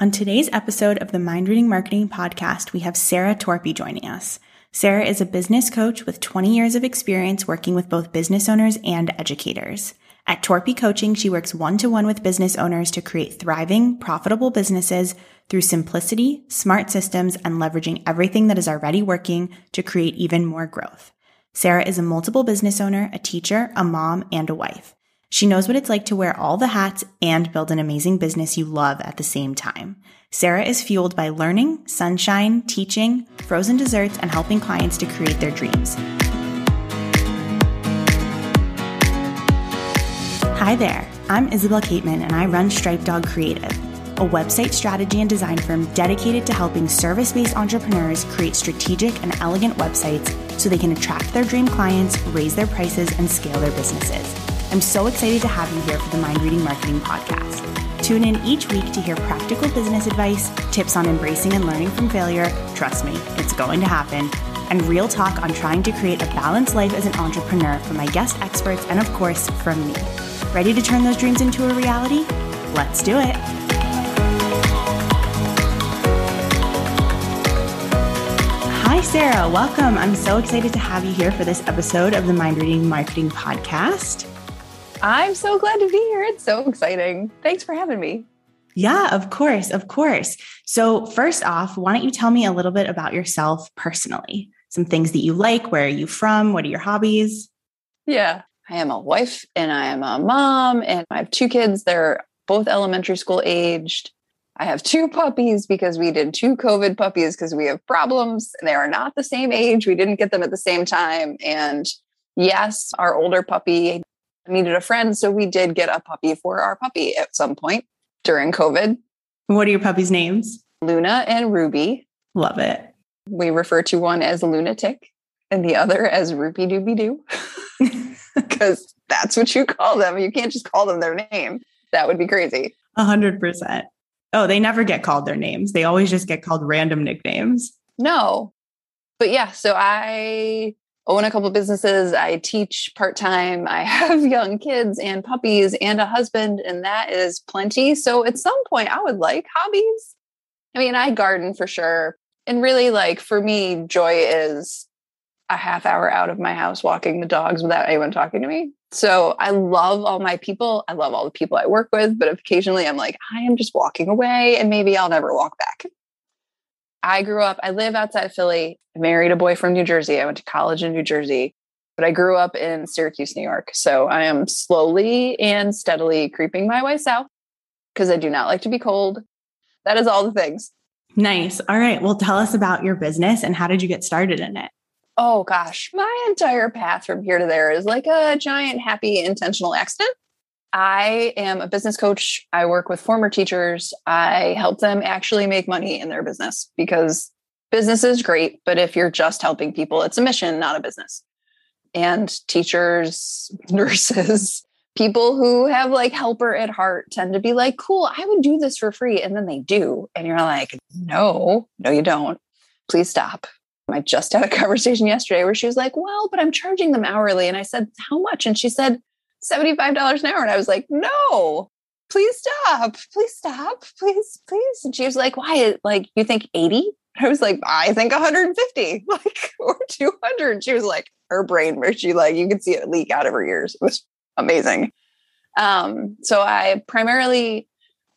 On today's episode of the Mind Reading Marketing Podcast, we have Sarah Torpy joining us. Sarah is a business coach with 20 years of experience working with both business owners and educators. At Torpy Coaching, she works one to one with business owners to create thriving, profitable businesses through simplicity, smart systems, and leveraging everything that is already working to create even more growth. Sarah is a multiple business owner, a teacher, a mom, and a wife. She knows what it's like to wear all the hats and build an amazing business you love at the same time. Sarah is fueled by learning, sunshine, teaching, frozen desserts, and helping clients to create their dreams. Hi there, I'm Isabel Cateman and I run Stripe Dog Creative, a website strategy and design firm dedicated to helping service based entrepreneurs create strategic and elegant websites so they can attract their dream clients, raise their prices, and scale their businesses. I'm so excited to have you here for the Mind Reading Marketing Podcast. Tune in each week to hear practical business advice, tips on embracing and learning from failure. Trust me, it's going to happen. And real talk on trying to create a balanced life as an entrepreneur from my guest experts and, of course, from me. Ready to turn those dreams into a reality? Let's do it. Hi, Sarah. Welcome. I'm so excited to have you here for this episode of the Mind Reading Marketing Podcast. I'm so glad to be here. It's so exciting. Thanks for having me. Yeah, of course. Of course. So, first off, why don't you tell me a little bit about yourself personally? Some things that you like, where are you from? What are your hobbies? Yeah, I am a wife and I am a mom, and I have two kids. They're both elementary school aged. I have two puppies because we did two COVID puppies because we have problems. They are not the same age. We didn't get them at the same time. And yes, our older puppy needed a friend. So we did get a puppy for our puppy at some point during COVID. What are your puppies' names? Luna and Ruby. Love it. We refer to one as lunatic and the other as Ruby Dooby Doo because that's what you call them. You can't just call them their name. That would be crazy. A hundred percent. Oh, they never get called their names. They always just get called random nicknames. No. But yeah, so I own a couple businesses. I teach part time. I have young kids and puppies and a husband, and that is plenty. So at some point, I would like hobbies. I mean, I garden for sure. And really, like for me, joy is a half hour out of my house walking the dogs without anyone talking to me. So I love all my people. I love all the people I work with, but occasionally I'm like, I am just walking away and maybe I'll never walk back. I grew up, I live outside of Philly, I married a boy from New Jersey. I went to college in New Jersey, but I grew up in Syracuse, New York. So I am slowly and steadily creeping my way south because I do not like to be cold. That is all the things. Nice. All right. Well, tell us about your business and how did you get started in it? Oh gosh, my entire path from here to there is like a giant, happy, intentional accident. I am a business coach. I work with former teachers. I help them actually make money in their business because business is great, but if you're just helping people, it's a mission, not a business. And teachers, nurses, people who have like helper at heart tend to be like, cool, I would do this for free. And then they do. And you're like, no, no, you don't. Please stop. I just had a conversation yesterday where she was like, well, but I'm charging them hourly. And I said, how much? And she said, $75 an hour. And I was like, no, please stop. Please stop. Please, please. And she was like, why? Like, you think 80? I was like, I think 150, like, or 200. She was like, her brain, where she like, you could see it leak out of her ears. It was amazing. Um, so I primarily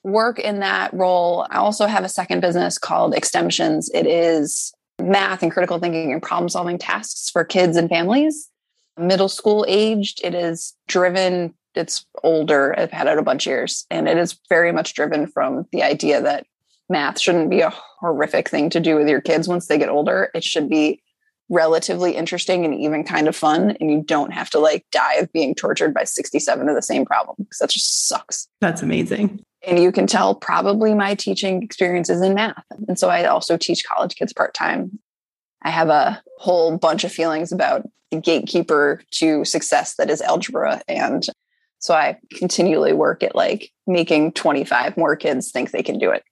work in that role. I also have a second business called Extensions. It is math and critical thinking and problem solving tasks for kids and families middle school aged. It is driven, it's older. I've had it a bunch of years, and it is very much driven from the idea that math shouldn't be a horrific thing to do with your kids once they get older. It should be relatively interesting and even kind of fun. And you don't have to like die of being tortured by 67 of the same problem because that just sucks. That's amazing. And you can tell probably my teaching experiences in math. And so I also teach college kids part time. I have a whole bunch of feelings about the gatekeeper to success that is algebra. And so I continually work at like making 25 more kids think they can do it.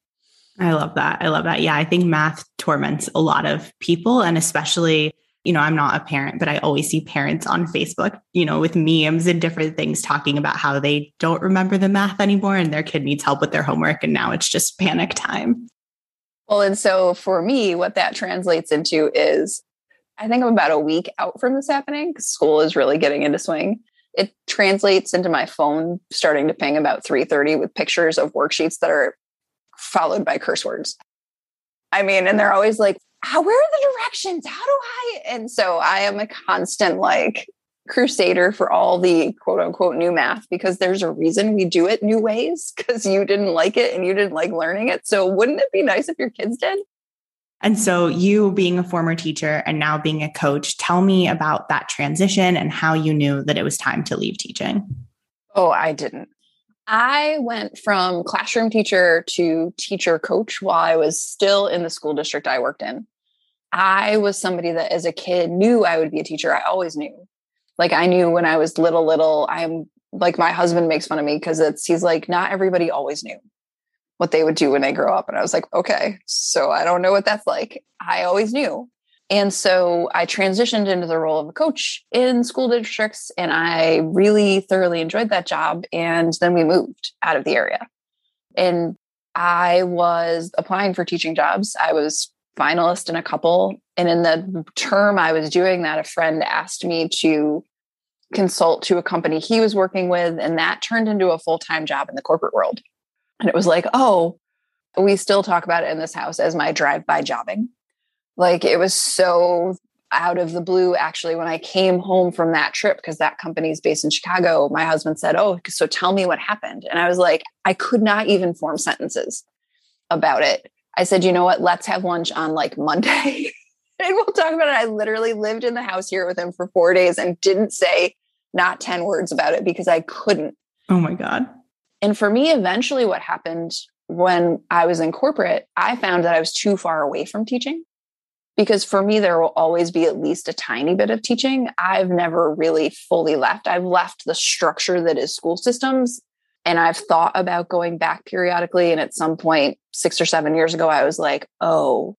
I love that. I love that. Yeah, I think math torments a lot of people and especially you know, I'm not a parent, but I always see parents on Facebook, you know, with memes and different things talking about how they don't remember the math anymore and their kid needs help with their homework. And now it's just panic time. Well, and so for me, what that translates into is I think I'm about a week out from this happening because school is really getting into swing. It translates into my phone starting to ping about 3:30 with pictures of worksheets that are followed by curse words. I mean, and they're always like, How, where are the directions? How do I? And so I am a constant like crusader for all the quote unquote new math because there's a reason we do it new ways because you didn't like it and you didn't like learning it. So wouldn't it be nice if your kids did? And so, you being a former teacher and now being a coach, tell me about that transition and how you knew that it was time to leave teaching. Oh, I didn't. I went from classroom teacher to teacher coach while I was still in the school district I worked in. I was somebody that as a kid knew I would be a teacher. I always knew. Like I knew when I was little, little, I'm like my husband makes fun of me because it's he's like, not everybody always knew what they would do when they grow up. And I was like, okay, so I don't know what that's like. I always knew. And so I transitioned into the role of a coach in school districts, and I really thoroughly enjoyed that job. And then we moved out of the area. And I was applying for teaching jobs. I was finalist in a couple. And in the term I was doing that, a friend asked me to consult to a company he was working with. And that turned into a full time job in the corporate world. And it was like, oh, we still talk about it in this house as my drive by jobbing like it was so out of the blue actually when i came home from that trip because that company is based in chicago my husband said oh so tell me what happened and i was like i could not even form sentences about it i said you know what? Let's have lunch on like monday. And we'll talk about it. I literally lived in the house here with him for four days and didn't say not 10 words about it because i couldn't. Oh my god. And for me eventually what happened when i was in corporate i found that i was too far away from teaching because for me there will always be at least a tiny bit of teaching. I've never really fully left. I've left the structure that is school systems and i've thought about going back periodically and at some point 6 or 7 years ago i was like oh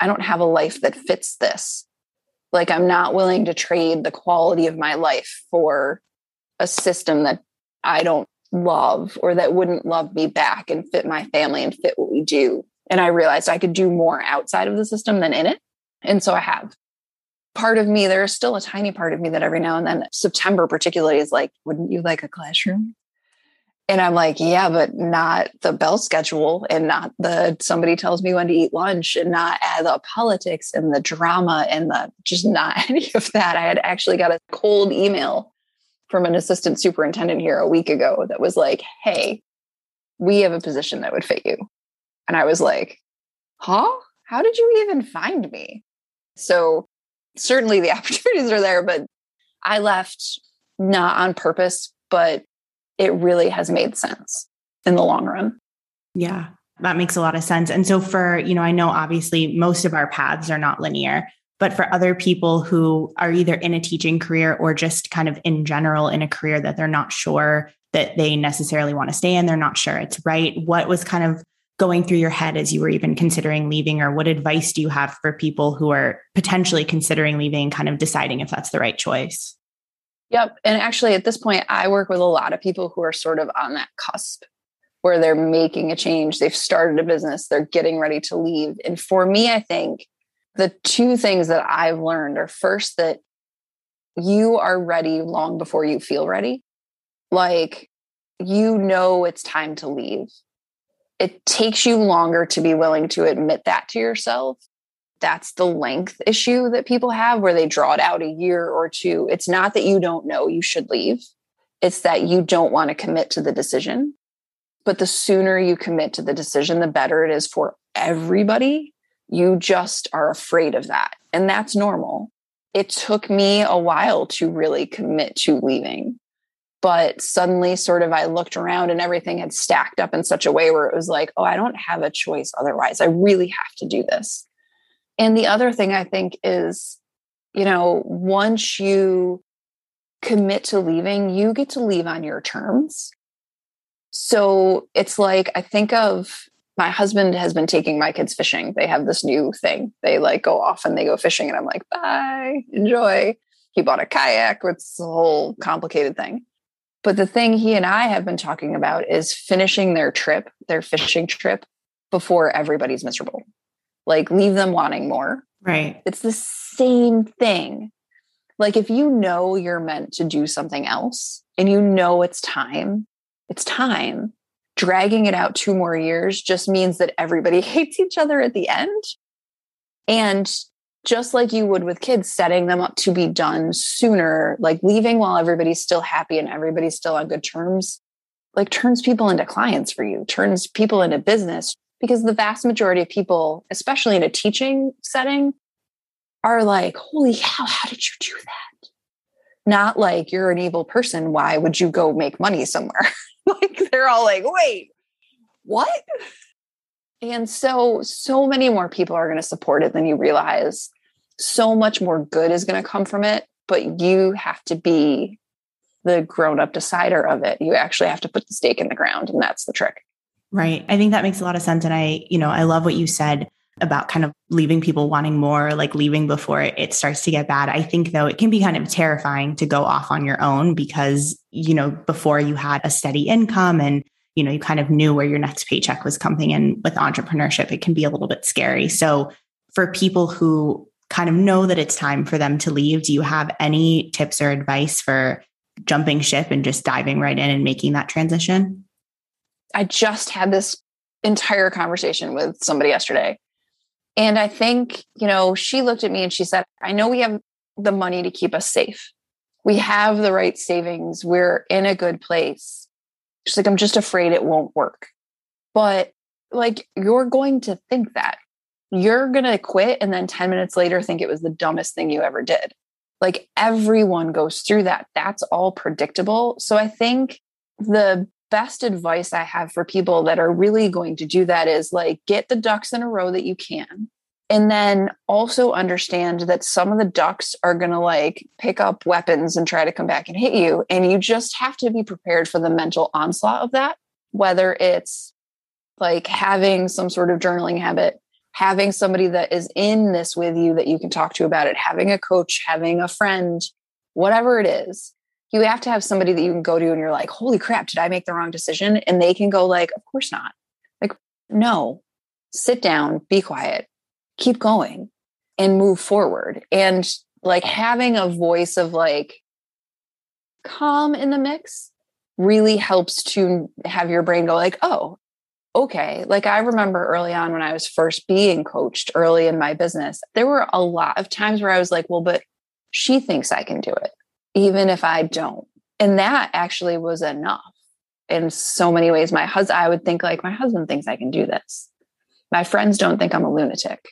i don't have a life that fits this like i'm not willing to trade the quality of my life for a system that i don't love or that wouldn't love me back and fit my family and fit what we do and i realized i could do more outside of the system than in it and so I have. Part of me, there's still a tiny part of me that every now and then, September particularly, is like, wouldn't you like a classroom? And I'm like, yeah, but not the bell schedule and not the somebody tells me when to eat lunch and not uh, the politics and the drama and the just not any of that. I had actually got a cold email from an assistant superintendent here a week ago that was like, hey, we have a position that would fit you. And I was like, huh? How did you even find me? So certainly the opportunities are there, but I left not on purpose, but it really has made sense in the long run. Yeah, that makes a lot of sense. And so for, you know, I know obviously most of our paths are not linear, but for other people who are either in a teaching career or just kind of in general in a career that they're not sure that they necessarily want to stay in, they're not sure it's right. What was kind of going through your head as you were even considering leaving or what advice do you have for people who are potentially considering leaving kind of deciding if that's the right choice yep and actually at this point i work with a lot of people who are sort of on that cusp where they're making a change they've started a business they're getting ready to leave and for me i think the two things that i've learned are first that you are ready long before you feel ready like you know it's time to leave it takes you longer to be willing to admit that to yourself. That's the length issue that people have where they draw it out a year or two. It's not that you don't know you should leave, it's that you don't want to commit to the decision. But the sooner you commit to the decision, the better it is for everybody. You just are afraid of that. And that's normal. It took me a while to really commit to leaving but suddenly sort of i looked around and everything had stacked up in such a way where it was like oh i don't have a choice otherwise i really have to do this and the other thing i think is you know once you commit to leaving you get to leave on your terms so it's like i think of my husband has been taking my kids fishing. They have this new thing. They like go off and they go fishing, and I'm like, bye, enjoy. He bought a kayak. It's a whole complicated thing. But the thing he and I have been talking about is finishing their trip, their fishing trip, before everybody's miserable. Like, leave them wanting more. Right. It's the same thing. Like, if you know you're meant to do something else and you know it's time, it's time dragging it out two more years just means that everybody hates each other at the end. And just like you would with kids, setting them up to be done sooner, like leaving while everybody's still happy and everybody's still on good terms, like turns people into clients for you, turns people into business. Because the vast majority of people, especially in a teaching setting, are like, holy cow, how did you do that? Not like you're an evil person. Why would you go make money somewhere? like they're all like, wait, what? And so, so many more people are going to support it than you realize. So much more good is going to come from it, but you have to be the grown up decider of it. You actually have to put the stake in the ground, and that's the trick. Right. I think that makes a lot of sense. And I, you know, I love what you said about kind of leaving people wanting more, like leaving before it starts to get bad. I think though it can be kind of terrifying to go off on your own because, you know, before you had a steady income and, you know, you kind of knew where your next paycheck was coming in with entrepreneurship, it can be a little bit scary. So for people who kind of know that it's time for them to leave, do you have any tips or advice for jumping ship and just diving right in and making that transition? I just had this entire conversation with somebody yesterday and I think, you know, she looked at me and she said, I know we have the money to keep us safe. We have the right savings. We're in a good place. She's like, I'm just afraid it won't work. But like, you're going to think that. You're going to quit and then 10 minutes later think it was the dumbest thing you ever did. Like, everyone goes through that. That's all predictable. So I think the best advice I have for people that are really going to do that is like get the ducks in a row that you can. And then also understand that some of the ducks are going to like pick up weapons and try to come back and hit you. And you just have to be prepared for the mental onslaught of that, whether it's like having some sort of journaling habit, having somebody that is in this with you that you can talk to about it, having a coach, having a friend, whatever it is you have to have somebody that you can go to and you're like, holy crap, did I make the wrong decision? And they can go like, of course not. Like, no, sit down, be quiet, keep going and move forward. And like having a voice of like calm in the mix really helps to have your brain go like, oh, okay. Like I remember early on when I was first being coached early in my business, there were a lot of times where I was like, well, but she thinks I can do it even if I don't. And that actually was enough in so many ways. My husband, I would think like, my husband thinks I can do this. My friends don't think I'm a lunatic.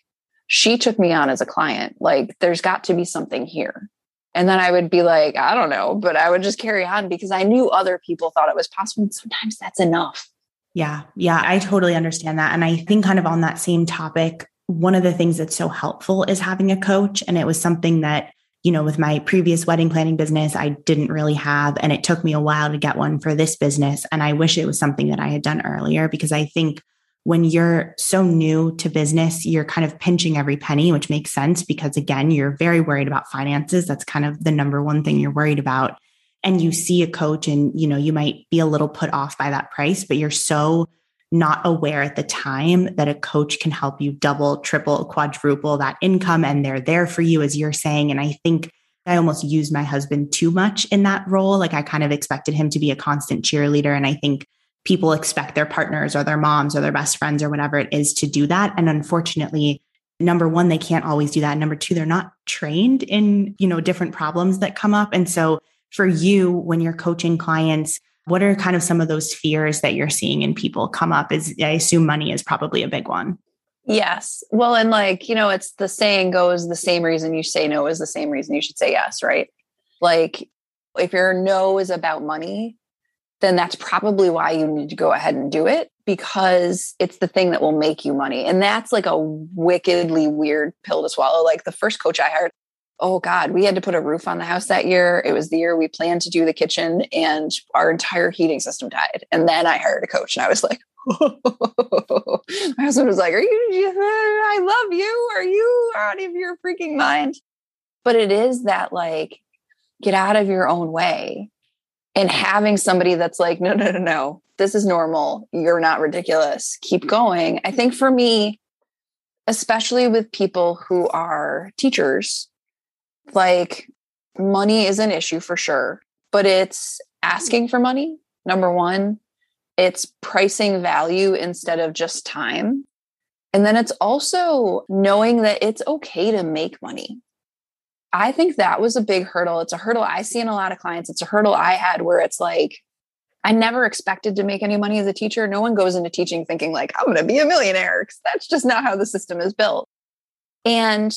She took me on as a client. Like, there's got to be something here. And then I would be like, I don't know, but I would just carry on because I knew other people thought it was possible. And sometimes that's enough. Yeah. Yeah. I totally understand that. And I think, kind of on that same topic, one of the things that's so helpful is having a coach. And it was something that you know, with my previous wedding planning business, I didn't really have, and it took me a while to get one for this business. And I wish it was something that I had done earlier because I think when you're so new to business, you're kind of pinching every penny, which makes sense because again, you're very worried about finances. That's kind of the number one thing you're worried about. And you see a coach and, you know, you might be a little put off by that price, but you're so not aware at the time that a coach can help you double, triple, quadruple that income and they're there for you, as you're saying. And I think I almost used my husband too much in that role. Like I kind of expected him to be a constant cheerleader. And I think people expect their partners or their moms or their best friends or whatever it is to do that. And unfortunately, number one, they can't always do that. Number two, they're not trained in, you know, different problems that come up. And so for you, when you're coaching clients, what are kind of some of those fears that you're seeing in people come up? Is I assume money is probably a big one. Yes. Well, and like, you know, it's the saying goes the same reason you say no is the same reason you should say yes, right? Like, if your no is about money, then that's probably why you need to go ahead and do it because it's the thing that will make you money. And that's like a wickedly weird pill to swallow. Like the first coach I hired, oh God, we had to put a roof on the house that year. It was the year we planned to do the kitchen and our entire heating system died. And then I hired a coach and I was like, my husband was like, Are you, I love you. Are you out of your freaking mind? But it is that like, get out of your own way and having somebody that's like, No, no, no, no, this is normal. You're not ridiculous. Keep going. I think for me, especially with people who are teachers, like money is an issue for sure, but it's asking for money, number one. It's pricing value instead of just time. And then it's also knowing that it's okay to make money. I think that was a big hurdle. It's a hurdle I see in a lot of clients. It's a hurdle I had where it's like, I never expected to make any money as a teacher. No one goes into teaching thinking, like, I'm going to be a millionaire because that's just not how the system is built. And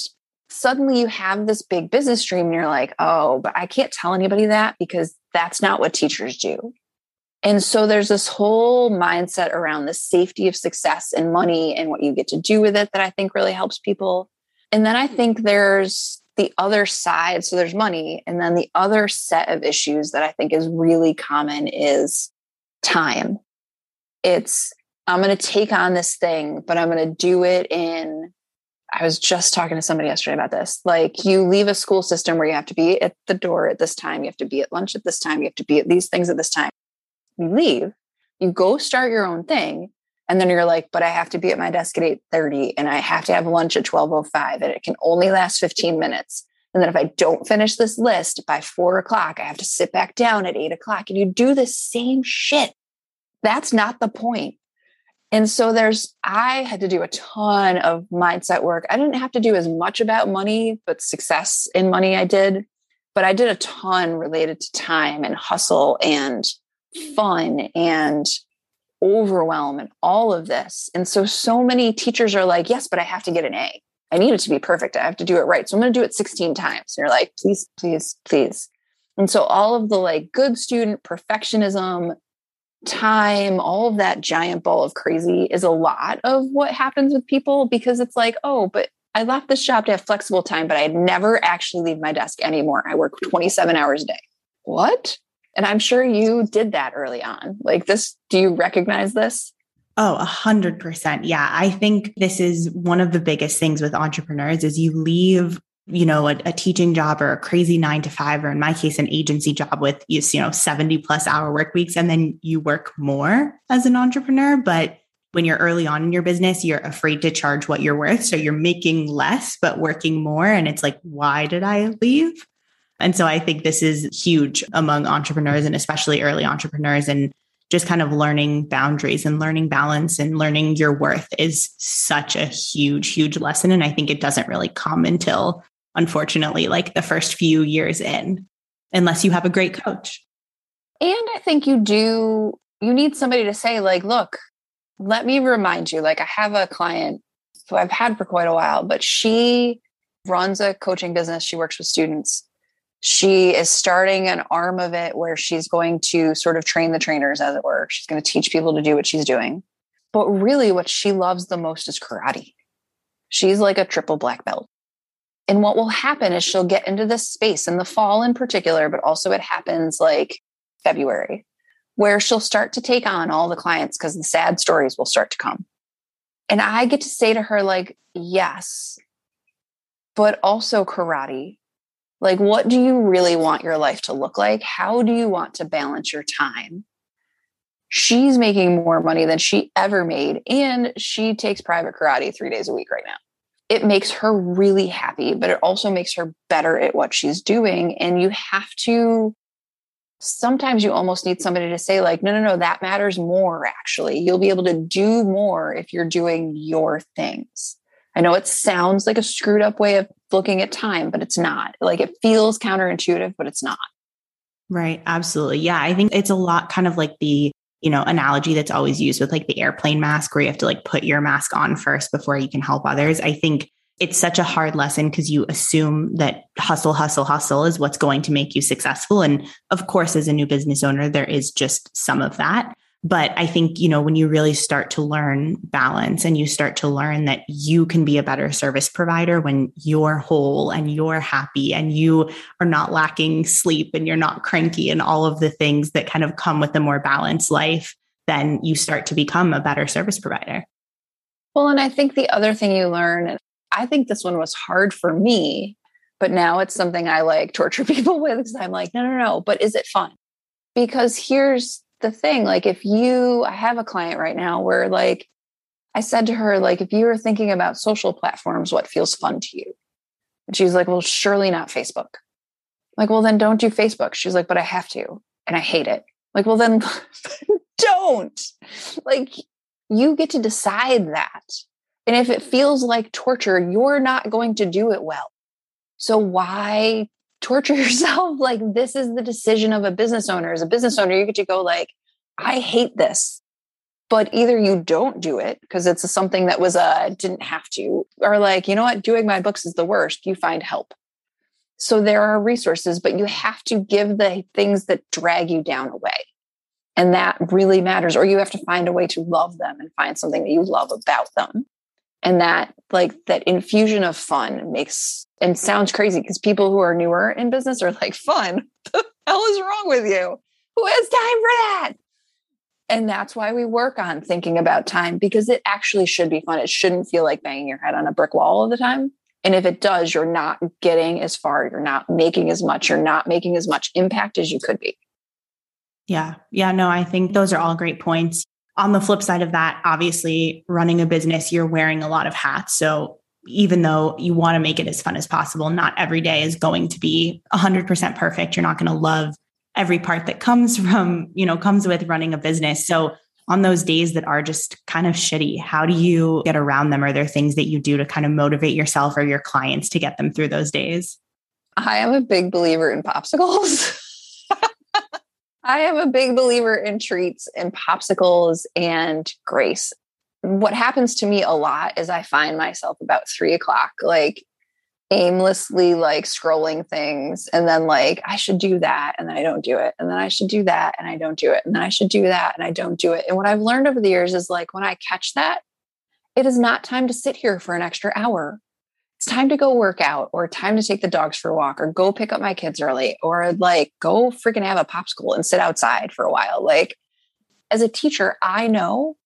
suddenly you have this big business dream and you're like, oh, but I can't tell anybody that because that's not what teachers do. And so there's this whole mindset around the safety of success and money and what you get to do with it that I think really helps people. And then I think there's the other side. So there's money. And then the other set of issues that I think is really common is time. It's, I'm going to take on this thing, but I'm going to do it in I was just talking to somebody yesterday about this. Like you leave a school system where you have to be at the door at this time, you have to be at lunch at this time, you have to be at these things at this time. You leave, you go start your own thing, and then you're like, but I have to be at my desk at 8:30 and I have to have lunch at 12:05 and it can only last 15 minutes. And then if I don't finish this list by four o'clock, I have to sit back down at eight o'clock. And you do the same shit. That's not the point. And so there's, I had to do a ton of mindset work. I didn't have to do as much about money, but success in money I did. But I did a ton related to time and hustle and fun and overwhelm and all of this. And so, so many teachers are like, yes, but I have to get an A. I need it to be perfect. I have to do it right. So I'm going to do it 16 times. And you're like, please, please, please. And so all of the like good student perfectionism, time, all of that giant ball of crazy is a lot of what happens with people because it's like, oh, but I left this job to have flexible time, but I never actually leave my desk anymore. I work 27 hours a day. What? And I'm sure you did that early on. Like this, do you recognize this? Oh, a hundred percent. Yeah. I think this is one of the biggest things with entrepreneurs is you leave you know, a, a, teaching job or a crazy nine to five, or in my case, an agency job with, you know, 70 plus hour work weeks. And then you work more as an entrepreneur. But when you're early on in your business, you're afraid to charge what you're worth. So you're making less, but working more. And it's like, why did I leave? And so I think this is huge among entrepreneurs and especially early entrepreneurs. And just kind of learning boundaries and learning balance and learning your worth is such a huge, huge lesson. And I think it doesn't really come until unfortunately, like the first few years in, unless you have a great coach. And I think you do, you need somebody to say, like, look, let me remind you, like, I have a client who I've had for quite a while, but she runs a coaching business. She works with students. She is starting an arm of it where she's going to sort of train the trainers, as it were. She's going to teach people to do what she's doing. But really, what she loves the most is karate. She's like a triple black belt. And what will happen is she'll get into this space in the fall in particular, but also it happens like February, where she'll start to take on all the clients because the sad stories will start to come. And I get to say to her, like, yes, but also karate. Like, what do you really want your life to look like? How do you want to balance your time? She's making more money than she ever made, and she takes private karate three days a week right now it makes her really happy, but it also makes her better at what she's doing. And you have to, sometimes you almost need somebody to say, like, no, no, no, that matters more, actually. You'll be able to do more if you're doing your things. I know it sounds like a screwed up way of looking at time, but it's not. Like it feels counterintuitive, but it's not. Right. Absolutely. Yeah. I think it's a lot kind of like the you know, analogy that's always used with like the airplane mask where you have to like put your mask on first before you can help others. I think it's such a hard lesson because you assume that hustle, hustle, hustle is what's going to make you successful. And of course, as a new business owner, there is just some of that. But I think, you know, when you really start to learn balance and you start to learn that you can be a better service provider when you're whole and you're happy and you are not lacking sleep and you're not cranky and all of the things that kind of come with a more balanced life, then you start to become a better service provider. Well, and I think the other thing you learn, and I think this one was hard for me, but now it's something I like torture people with because I'm like, no, no, no, but is it fun? Because here's the thing like, if you, I have a client right now where like, I said to her, like, if you were thinking about social platforms, what feels fun to you? And she's like, well, surely not Facebook. I'm like, well, then don't do Facebook. She's like, but I have to, and I hate it. Like, well, then don't. Like, you get to decide that. And if it feels like torture, you're not going to do it well. So why torture yourself? Like, this is the decision of a business owner. As a business owner, you get to go, like, I hate this. But either you don't do it because it's something that was a uh, didn't have to, or like, you know what, doing my books is the worst. You find help. So there are resources, but you have to give the things that drag you down away. And that really matters. Or you have to find a way to love them and find something that you love about them. And that, like, that infusion of fun makes and sounds crazy because people who are newer in business are like, fun? the hell is wrong with you? Who has time for that? And that's why we work on thinking about time because it actually should be fun. It shouldn't feel like banging your head on a brick wall all the time. And if it does, you're not getting as far, you're not making as much, you're not making as much impact as you could be. Yeah. Yeah. No, I think those are all great points. On the flip side of that, obviously, running a business, you're wearing a lot of hats. So even though you want to make it as fun as possible, not every day is going to be 100% perfect. You're not going to love every part that comes from, you know, comes with running a business. So on those days that are just kind of shitty, how do you get around them? Are there things that you do to kind of motivate yourself or your clients to get them through those days? I am a big believer in popsicles. I am a big believer in treats and popsicles and grace. What happens to me a lot is I find myself about three o'clock, like aimlessly like scrolling things and then like I should do that and then I don't do it and then I should do that and I don't do it and then I should do that and I don't do it. And what I've learned over the years is like when I catch that, it is not time to sit here for an extra hour. It's time to go work out or time to take the dogs for a walk or go pick up my kids early or like go freaking have a popsicle and sit outside for a while. Like as a teacher, I know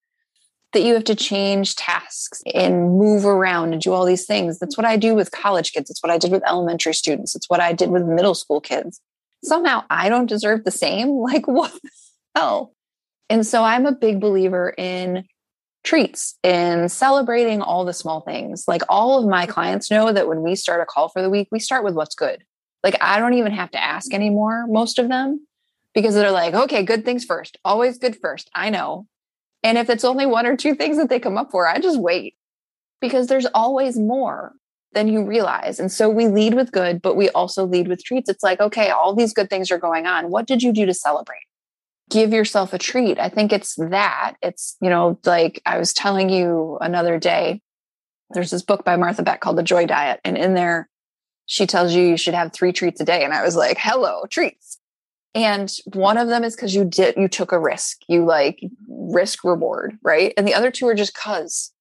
that you have to change tasks and move around and do all these things. That's what I do with college kids. It's what I did with elementary students. It's what I did with middle school kids. Somehow I don't deserve the same. Like, what the hell? And so I'm a big believer in treats and celebrating all the small things. Like, all of my clients know that when we start a call for the week, we start with what's good. Like, I don't even have to ask anymore, most of them, because they're like, okay, good things first, always good first. I know. And if it's only one or two things that they come up for, I just wait because there's always more than you realize. And so we lead with good, but we also lead with treats. It's like, okay, all these good things are going on. What did you do to celebrate? Give yourself a treat. I think it's that. It's, you know, like I was telling you another day, there's this book by Martha Beck called The Joy Diet. And in there, she tells you you should have three treats a day. And I was like, hello, treats. And one of them is because you did, you took a risk. You like risk reward, right? And the other two are just cuz.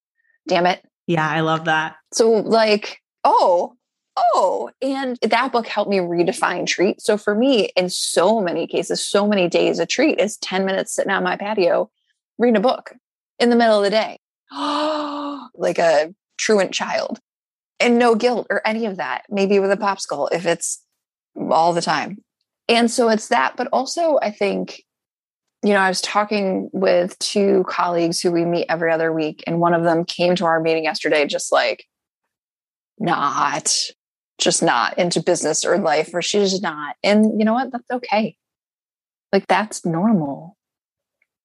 Damn it. Yeah, I love that. So, like, oh, oh, and that book helped me redefine treat. So, for me, in so many cases, so many days, a treat is 10 minutes sitting on my patio reading a book in the middle of the day. like a truant child. And no guilt or any of that. Maybe with a popsicle if it's all the time. And so it's that, but also I think, you know, I was talking with two colleagues who we meet every other week, and one of them came to our meeting yesterday just like, not, just not into business or life, or she's not. And you know what? That's okay. Like, that's normal.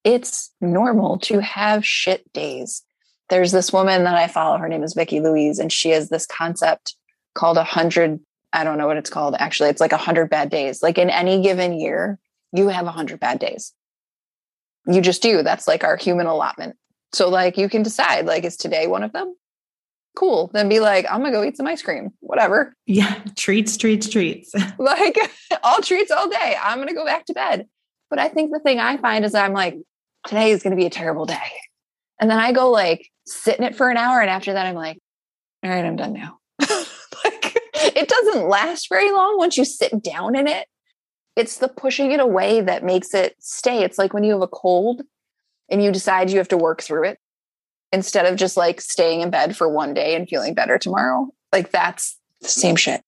It's normal to have shit days. There's this woman that I follow. Her name is Vicki Louise, and she has this concept called a hundred I don't know what it's called. Actually, it's like a hundred bad days. Like in any given year, you have a hundred bad days. You just do. That's like our human allotment. So like you can decide, like, is today one of them? Cool. Then be like, I'm gonna go eat some ice cream. Whatever. Yeah. Treats, treats, treats. like all treats all day. I'm gonna go back to bed. But I think the thing I find is I'm like, today is gonna be a terrible day. And then I go like sit in it for an hour. And after that, I'm like, all right, I'm done now like it doesn't last very long once you sit down in it. It's the pushing it away that makes it stay. It's like when you have a cold and you decide you have to work through it instead of just like staying in bed for one day and feeling better tomorrow. Like that's the same shit.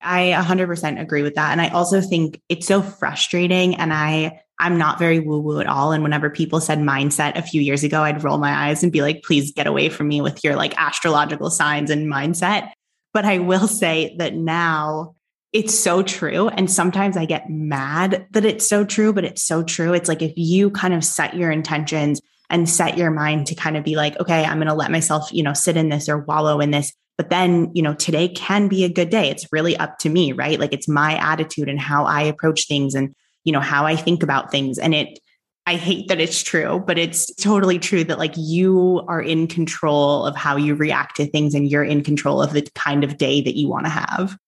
I 100% agree with that. And I also think it's so frustrating. And I, I'm not very woo woo at all. And whenever people said mindset a few years ago, I'd roll my eyes and be like, please get away from me with your like astrological signs and mindset. But I will say that now it's so true. And sometimes I get mad that it's so true, but it's so true. It's like if you kind of set your intentions and set your mind to kind of be like, okay, I'm going to let myself, you know, sit in this or wallow in this. But then, you know, today can be a good day. It's really up to me, right? Like it's my attitude and how I approach things and, you know, how I think about things. And it, I hate that it's true, but it's totally true that like you are in control of how you react to things and you're in control of the kind of day that you want to have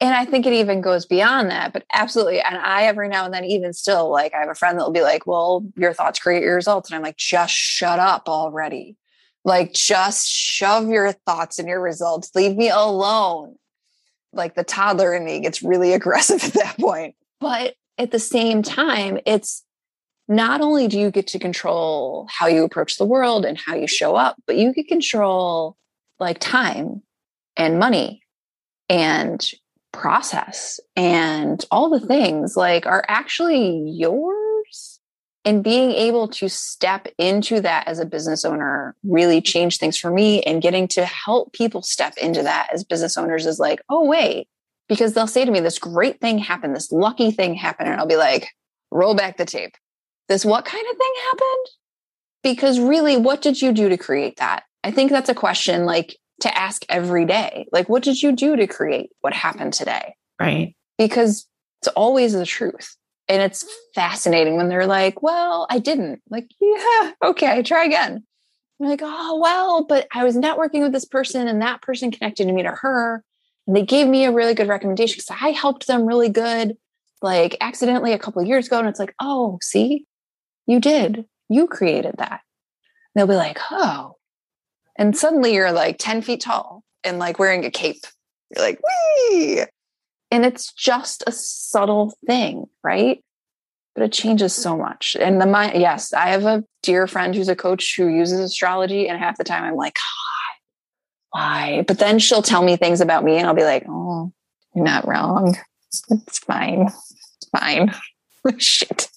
and I think it even goes beyond that, but absolutely. And I every now and then, even still, like I have a friend that will be like, Well, your thoughts create your results. And I'm like, just shut up already. Like, just shove your thoughts and your results. Leave me alone. Like the toddler in me gets really aggressive at that point. But at the same time, it's not only do you get to control how you approach the world and how you show up, but you can control like time and money and process and all the things like are actually yours? And being able to step into that as a business owner really changed things for me and getting to help people step into that as business owners is like oh wait because they'll say to me this great thing happened this lucky thing happened and i'll be like roll back the tape. This what kind of thing happened? Because really what did you do to create that? I think that's a question like to ask every day. Like, what did you do to create what happened today? Right. Because it's always the truth. And it's fascinating when they're like, well, I didn't. Like, yeah, okay, try again. I'm like, oh, well, but I was networking with this person and that person connected me to her. And they gave me a really good recommendation because I helped them really good, like accidentally a couple years ago. And it's like, oh, see, you did. You created that. And they'll be like, oh, and suddenly you're like 10 feet tall and like wearing a cape. You're like, wee. And it's just a subtle thing, right? But it changes so much. And the mind, yes, I have a dear friend who's a coach who uses astrology. And half the time I'm like, why? But then she'll tell me things about me and I'll be like, oh, you're not wrong. It's fine. It's fine. Shit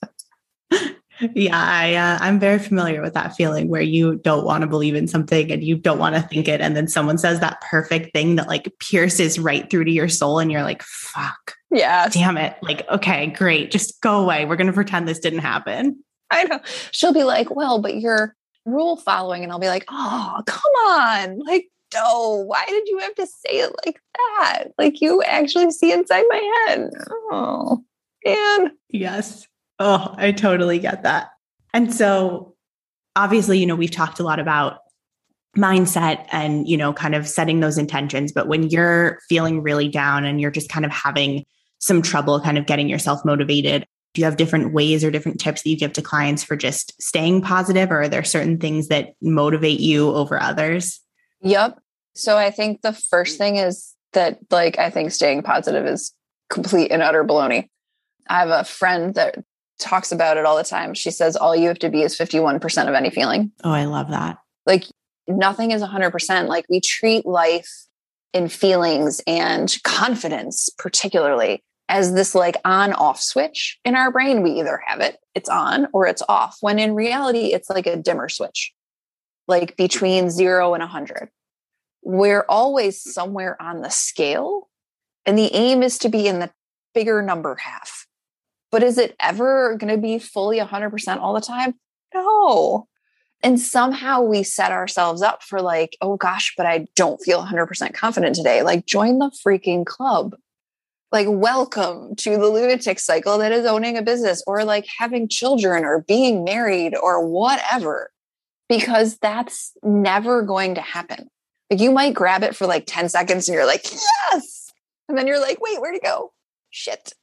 yeah, I uh, I'm very familiar with that feeling where you don't want to believe in something and you don't want to think it, and then someone says that perfect thing that like pierces right through to your soul, and you're like, "Fuck, yeah, damn it!" Like, okay, great, just go away. We're gonna pretend this didn't happen. I know. She'll be like, "Well, but you're rule following," and I'll be like, "Oh, come on, like." No, why did you have to say it like that? Like you actually see inside my head. Oh, man. Yes. Oh, I totally get that. And so obviously, you know, we've talked a lot about mindset and, you know, kind of setting those intentions. But when you're feeling really down and you're just kind of having some trouble kind of getting yourself motivated, do you have different ways or different tips that you give to clients for just staying positive? Or are there certain things that motivate you over others? Yep. So I think the first thing is that, like, I think staying positive is complete and utter baloney. I have a friend that talks about it all the time. She says all you have to be is 51% of any feeling. Oh, I love that. Like nothing is 100%. Like we treat life in feelings and confidence, particularly as this like on off switch in our brain. We either have it, it's on, or it's off, when in reality, it's like a dimmer switch, like between zero and 100. We're always somewhere on the scale. And the aim is to be in the bigger number half but is it ever going to be fully 100% all the time? No. And somehow we set ourselves up for like, oh gosh, but I don't feel 100% confident today. Like, join the freaking club. Like, welcome to the lunatic cycle that is owning a business or like having children or being married or whatever, because that's never going to happen. Like, you might grab it for like 10 seconds and you're like, yes. And then you're like, wait, where'd it go? Shit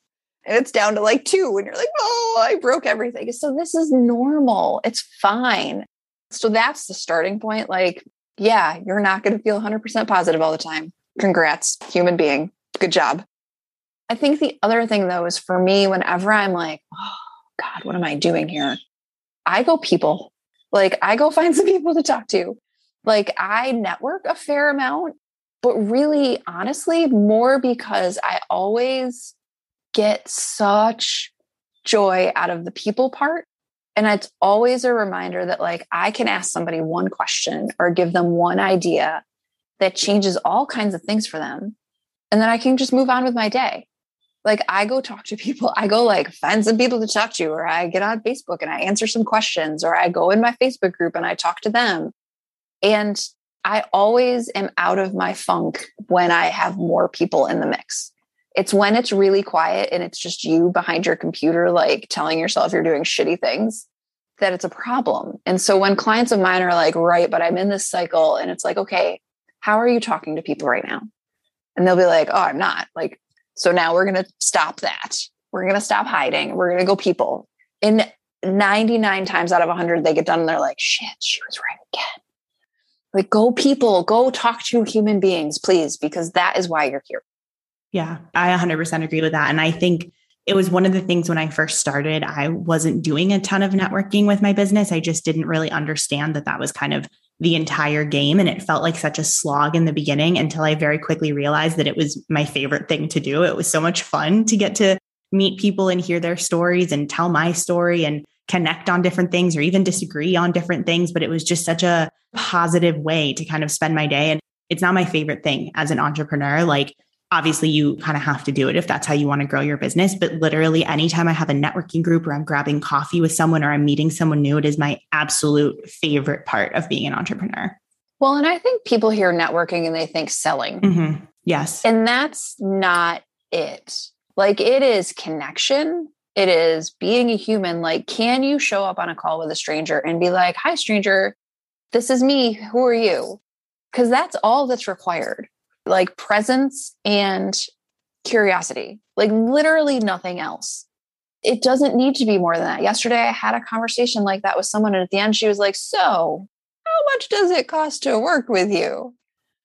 and it's down to like two and you're like oh i broke everything. So this is normal. It's fine. So that's the starting point like yeah you're not going to feel 100% positive all the time. Congrats human being. Good job. I think the other thing though is for me whenever i'm like oh god what am i doing here? I go people. Like I go find some people to talk to. Like I network a fair amount, but really honestly, more because I always get such joy out of the people part. And it's always a reminder that like I can ask somebody one question or give them one idea that changes all kinds of things for them. And then I can just move on with my day. Like I go talk to people, I go like find some people to talk to, or I get on Facebook and I answer some questions, or I go in my Facebook group and I talk to them. And I always am out of my funk when I have more people in the mix. It's when it's really quiet and it's just you behind your computer, like telling yourself you're doing shitty things, that it's a problem. And so when clients of mine are like, right, but I'm in this cycle, and it's like, okay, how are you talking to people right now? And they'll be like, oh, I'm not. Like, so now we're going to stop that. We're going to stop hiding. We're going to go people. And 99 times out of 100, they get done and they're like, shit, she was right again. Like, go people, go talk to human beings, please, because that is why you're here. Yeah, I 100% agree with that. And I think it was one of the things when I first started, I wasn't doing a ton of networking with my business. I just didn't really understand that that was kind of the entire game. And it felt like such a slog in the beginning until I very quickly realized that it was my favorite thing to do. It was so much fun to get to meet people and hear their stories and tell my story and connect on different things or even disagree on different things. But it was just such a positive way to kind of spend my day. And it's not my favorite thing as an entrepreneur. Like, obviously, you kind of have to do it if that's how you want to grow your business. But literally, anytime I have a networking group or I'm grabbing coffee with someone or I'm meeting someone new, it is my absolute favorite part of being an entrepreneur. Well, and I think people hear networking and they think selling. Mm-hmm. Yes. And that's not it. Like, it is connection it is being a human. Like, can you show up on a call with a stranger and be like, hi, stranger, this is me. Who are you? Because that's all that's required like presence and curiosity, like literally nothing else. It doesn't need to be more than that. Yesterday, I had a conversation like that with someone, and at the end, she was like, So, how much does it cost to work with you?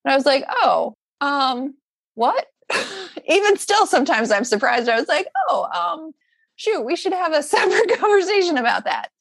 And I was like, Oh, um, what? Even still, sometimes I'm surprised. I was like, Oh, um, shoot, we should have a separate conversation about that.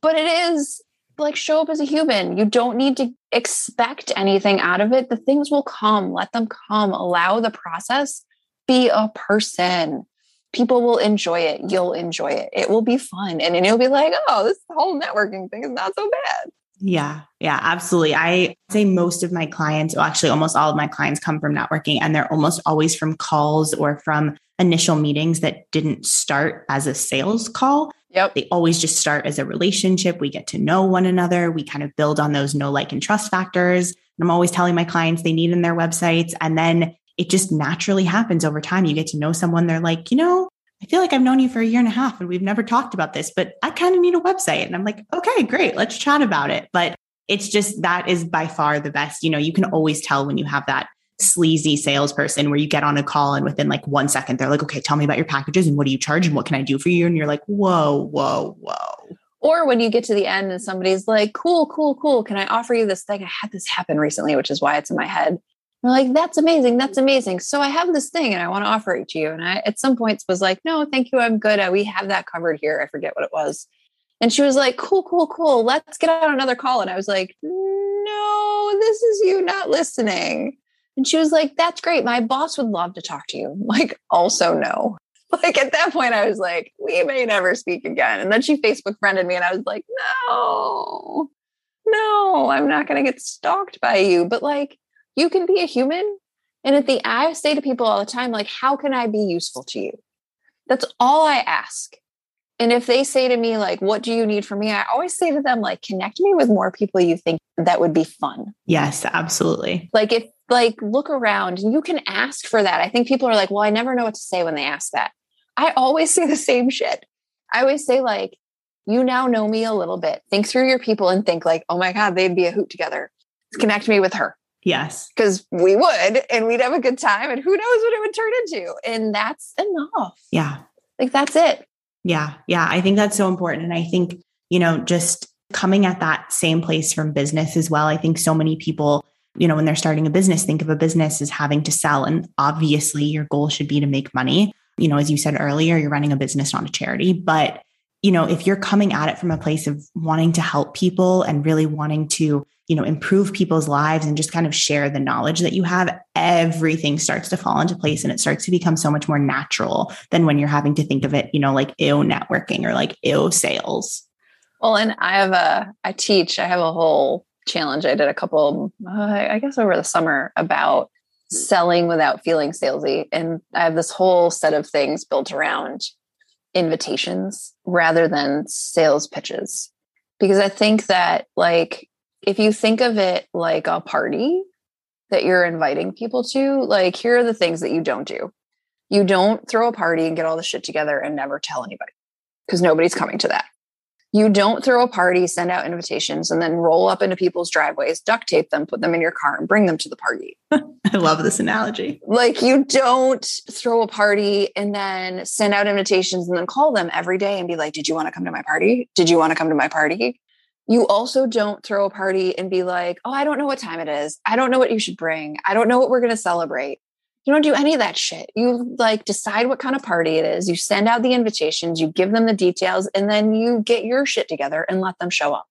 But it is like show up as a human. You don't need to expect anything out of it. The things will come, let them come. Allow the process, be a person. People will enjoy it. You'll enjoy it. It will be fun. And then you'll be like, oh, this whole networking thing is not so bad. Yeah, yeah, absolutely. I say most of my clients, well, actually, almost all of my clients come from networking, and they're almost always from calls or from initial meetings that didn't start as a sales call. Yep. They always just start as a relationship. We get to know one another. We kind of build on those know, like, and trust factors. And I'm always telling my clients they need in their websites. And then it just naturally happens over time. You get to know someone. They're like, you know, I feel like I've known you for a year and a half and we've never talked about this, but I kind of need a website. And I'm like, okay, great. Let's chat about it. But it's just that is by far the best. You know, you can always tell when you have that sleazy salesperson where you get on a call and within like one second, they're like, okay, tell me about your packages and what do you charge and what can I do for you? And you're like, whoa, whoa, whoa. Or when you get to the end and somebody's like, cool, cool, cool. Can I offer you this thing? I had this happen recently, which is why it's in my head. I'm like, that's amazing. That's amazing. So I have this thing and I want to offer it to you. And I, at some points, was like, no, thank you. I'm good. Uh, we have that covered here. I forget what it was. And she was like, cool, cool, cool. Let's get on another call. And I was like, no, this is you not listening. And she was like, that's great. My boss would love to talk to you. I'm like, also, no. Like at that point, I was like, we may never speak again. And then she Facebook friended me, and I was like, no, no, I'm not going to get stalked by you. But like, you can be a human. And at the I say to people all the time, like, how can I be useful to you? That's all I ask. And if they say to me, like, what do you need from me? I always say to them, like, connect me with more people you think that would be fun. Yes, absolutely. Like, if, like, look around, you can ask for that. I think people are like, well, I never know what to say when they ask that. I always say the same shit. I always say, like, you now know me a little bit. Think through your people and think, like, oh my God, they'd be a hoot together. Connect me with her. Yes. Because we would, and we'd have a good time, and who knows what it would turn into. And that's enough. Yeah. Like that's it. Yeah. Yeah. I think that's so important. And I think, you know, just coming at that same place from business as well. I think so many people, you know, when they're starting a business, think of a business as having to sell. And obviously, your goal should be to make money. You know, as you said earlier, you're running a business, not a charity, but you know, if you're coming at it from a place of wanting to help people and really wanting to, you know, improve people's lives and just kind of share the knowledge that you have, everything starts to fall into place and it starts to become so much more natural than when you're having to think of it, you know, like ew networking or like ew sales. Well, and I have a, I teach, I have a whole challenge I did a couple, uh, I guess over the summer about selling without feeling salesy. And I have this whole set of things built around invitations rather than sales pitches. Because I think that, like, if you think of it like a party that you're inviting people to, like, here are the things that you don't do. You don't throw a party and get all the shit together and never tell anybody because nobody's coming to that. You don't throw a party, send out invitations, and then roll up into people's driveways, duct tape them, put them in your car, and bring them to the party. I love this analogy. Like, you don't throw a party and then send out invitations and then call them every day and be like, Did you want to come to my party? Did you want to come to my party? You also don't throw a party and be like, Oh, I don't know what time it is. I don't know what you should bring. I don't know what we're going to celebrate. You don't do any of that shit. You like decide what kind of party it is. You send out the invitations, you give them the details, and then you get your shit together and let them show up.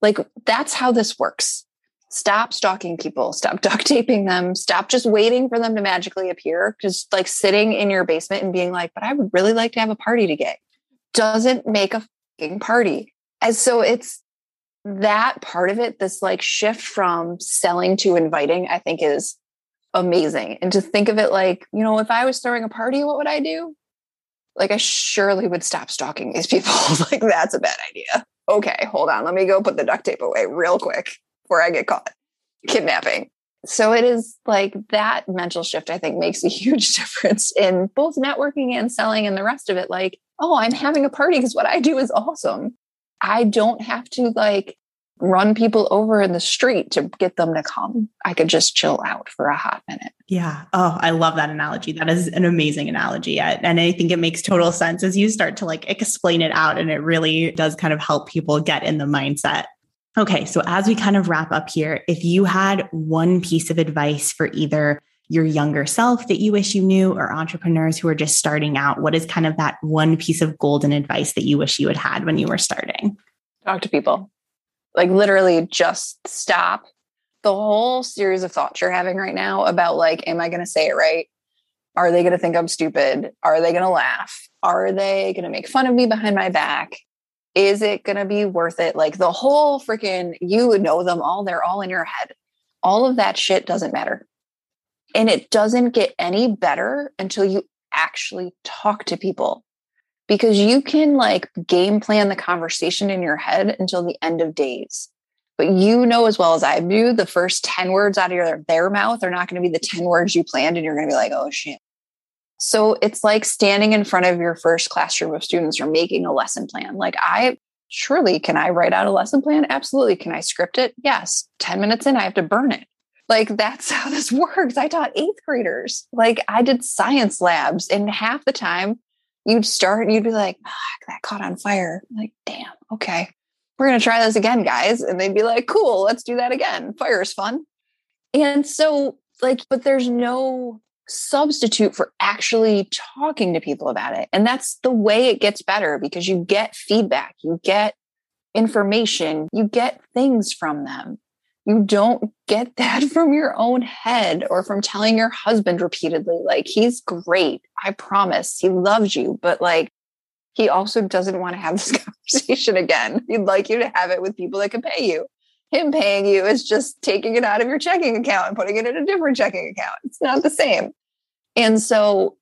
Like that's how this works. Stop stalking people, stop duct taping them, stop just waiting for them to magically appear. Just like sitting in your basement and being like, but I would really like to have a party to get. Doesn't make a fucking party. And so it's that part of it, this like shift from selling to inviting, I think is amazing. And to think of it like, you know, if I was throwing a party, what would I do? Like, I surely would stop stalking these people. like, that's a bad idea. Okay, hold on. Let me go put the duct tape away real quick before I get caught kidnapping. So it is like that mental shift, I think, makes a huge difference in both networking and selling and the rest of it. Like, oh, I'm having a party because what I do is awesome. I don't have to like run people over in the street to get them to come. I could just chill out for a hot minute. Yeah. Oh, I love that analogy. That is an amazing analogy. And I think it makes total sense as you start to like explain it out and it really does kind of help people get in the mindset. Okay. So as we kind of wrap up here, if you had one piece of advice for either your younger self that you wish you knew or entrepreneurs who are just starting out, what is kind of that one piece of golden advice that you wish you had had when you were starting? Talk to people like literally just stop the whole series of thoughts you're having right now about like am i going to say it right? Are they going to think i'm stupid? Are they going to laugh? Are they going to make fun of me behind my back? Is it going to be worth it? Like the whole freaking you know them all they're all in your head. All of that shit doesn't matter. And it doesn't get any better until you actually talk to people because you can like game plan the conversation in your head until the end of days. But you know as well as I do, the first 10 words out of your, their mouth are not going to be the 10 words you planned, and you're going to be like, oh shit. So it's like standing in front of your first classroom of students or making a lesson plan. Like, I surely can I write out a lesson plan? Absolutely. Can I script it? Yes. 10 minutes in, I have to burn it. Like, that's how this works. I taught eighth graders. Like, I did science labs, and half the time, you'd start you'd be like, oh, that caught on fire. I'm like, damn, okay. We're going to try this again, guys. And they'd be like, cool, let's do that again. Fire is fun. And so, like, but there's no substitute for actually talking to people about it. And that's the way it gets better because you get feedback, you get information, you get things from them. You don't get that from your own head or from telling your husband repeatedly, like, he's great. I promise he loves you. But like, he also doesn't want to have this conversation again. He'd like you to have it with people that can pay you. Him paying you is just taking it out of your checking account and putting it in a different checking account. It's not the same. And so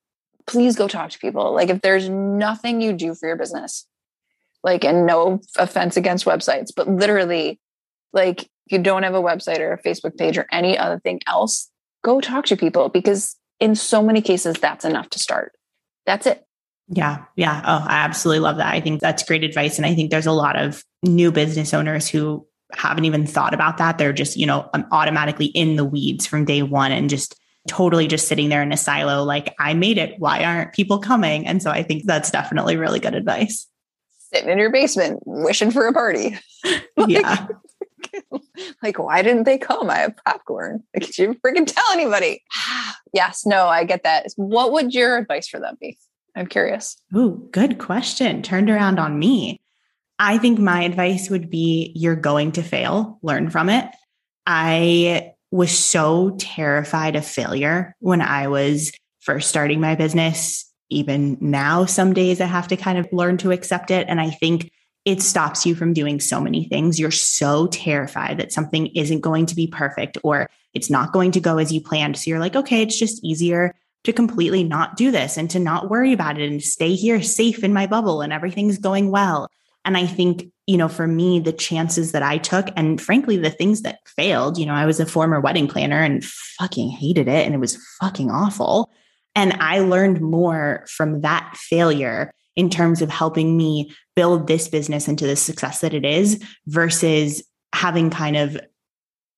please go talk to people. Like, if there's nothing you do for your business, like, and no offense against websites, but literally, like, you don't have a website or a Facebook page or any other thing else, go talk to people because in so many cases, that's enough to start. That's it. Yeah. Yeah. Oh, I absolutely love that. I think that's great advice. And I think there's a lot of new business owners who haven't even thought about that. They're just, you know, um, automatically in the weeds from day one and just totally just sitting there in a silo, like, I made it. Why aren't people coming? And so I think that's definitely really good advice. Sitting in your basement, wishing for a party. like, yeah. like, why didn't they come? I have popcorn. Like, did you freaking tell anybody? yes, no, I get that. What would your advice for them be? I'm curious. Ooh, good question. Turned around on me. I think my advice would be you're going to fail, learn from it. I was so terrified of failure when I was first starting my business. Even now, some days I have to kind of learn to accept it. And I think it stops you from doing so many things. You're so terrified that something isn't going to be perfect or it's not going to go as you planned. So you're like, okay, it's just easier to completely not do this and to not worry about it and stay here safe in my bubble and everything's going well. And I think, you know, for me, the chances that I took and frankly, the things that failed, you know, I was a former wedding planner and fucking hated it and it was fucking awful. And I learned more from that failure in terms of helping me build this business into the success that it is versus having kind of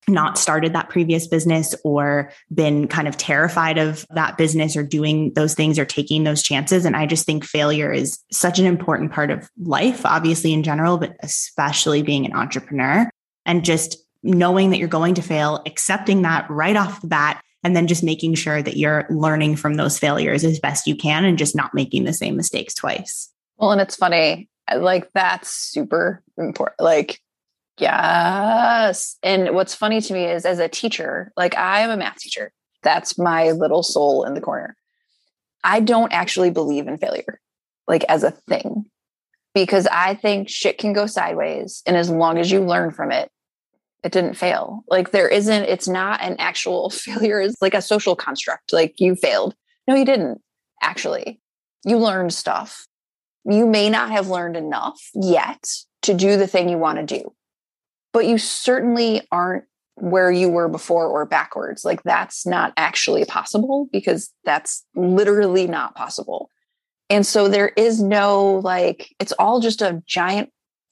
not started that previous business or been kind of terrified of that business or doing those things or taking those chances. And I just think failure is such an important part of life, obviously in general, but especially being an entrepreneur and just knowing that you're going to fail, accepting that right off the bat, and then just making sure that you're learning from those failures as best you can and just not making the same mistakes twice. Well, and it's funny, like that's super important. Like Yes. And what's funny to me is as a teacher, like I am a math teacher, that's my little soul in the corner. I don't actually believe in failure, like as a thing, because I think shit can go sideways. And as long as you learn from it, it didn't fail. Like there isn't, it's not an actual failure, it's like a social construct. Like you failed. No, you didn't actually. You learned stuff. You may not have learned enough yet to do the thing you want to do but you certainly aren't where you were before or backwards. Like that's not actually possible because that's literally not possible. And so there is no like, it's all just a giant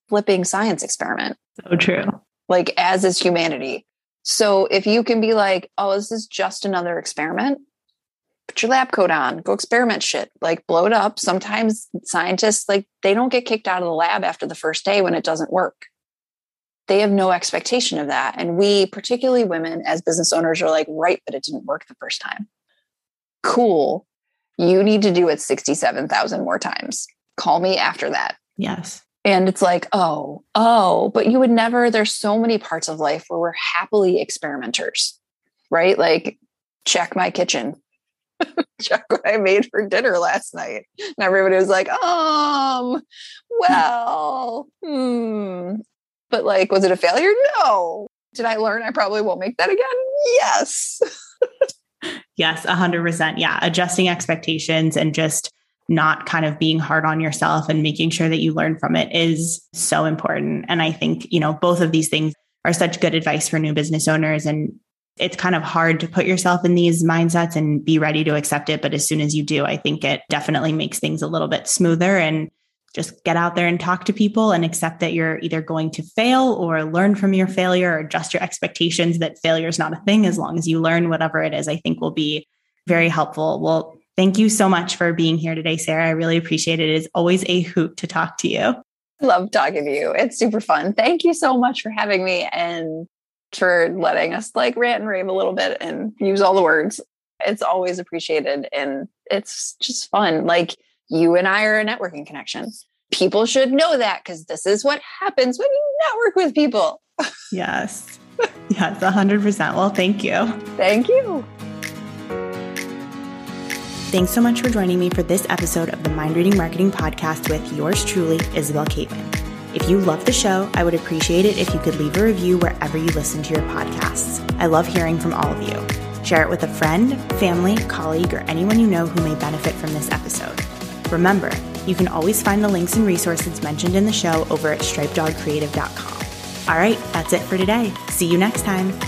flipping science experiment. So true. Like, as is humanity. So if you can be like, oh, this is just another experiment, put your lab coat on, go experiment shit, like blow it up. Sometimes scientists, like, they don't get kicked out of the lab after the first day when it doesn't work they have no expectation of that. And we, particularly women as business owners, are like, right, but it didn't work the first time. Cool. You need to do it 67,000 more times. Call me after that. Yes. And it's like, oh, oh, but you would never, there's so many parts of life where we're happily experimenters, right? Like, check my kitchen. check what I made for dinner last night. And everybody was like, um, well, hmm, but like, was it a failure? No. Did I learn I probably won't make that again? Yes. yes, 100%. Yeah. Adjusting expectations and just not kind of being hard on yourself and making sure that you learn from it is so important. And I think, you know, both of these things are such good advice for new business owners. And it's kind of hard to put yourself in these mindsets and be ready to accept it. But as soon as you do, I think it definitely makes things a little bit smoother and just get out there and talk to people and accept that you're either going to fail or learn from your failure or adjust your expectations that failure is not a thing as long as you learn whatever it is i think will be very helpful well thank you so much for being here today sarah i really appreciate it it is always a hoot to talk to you I love talking to you it's super fun thank you so much for having me and for letting us like rant and rave a little bit and use all the words it's always appreciated and it's just fun like you and I are a networking connection. People should know that because this is what happens when you network with people. yes. Yes, 100%. Well, thank you. Thank you. Thanks so much for joining me for this episode of the Mind Reading Marketing Podcast with yours truly, Isabel Caven. If you love the show, I would appreciate it if you could leave a review wherever you listen to your podcasts. I love hearing from all of you. Share it with a friend, family, colleague, or anyone you know who may benefit from this episode. Remember, you can always find the links and resources mentioned in the show over at stripedogcreative.com. All right, that's it for today. See you next time.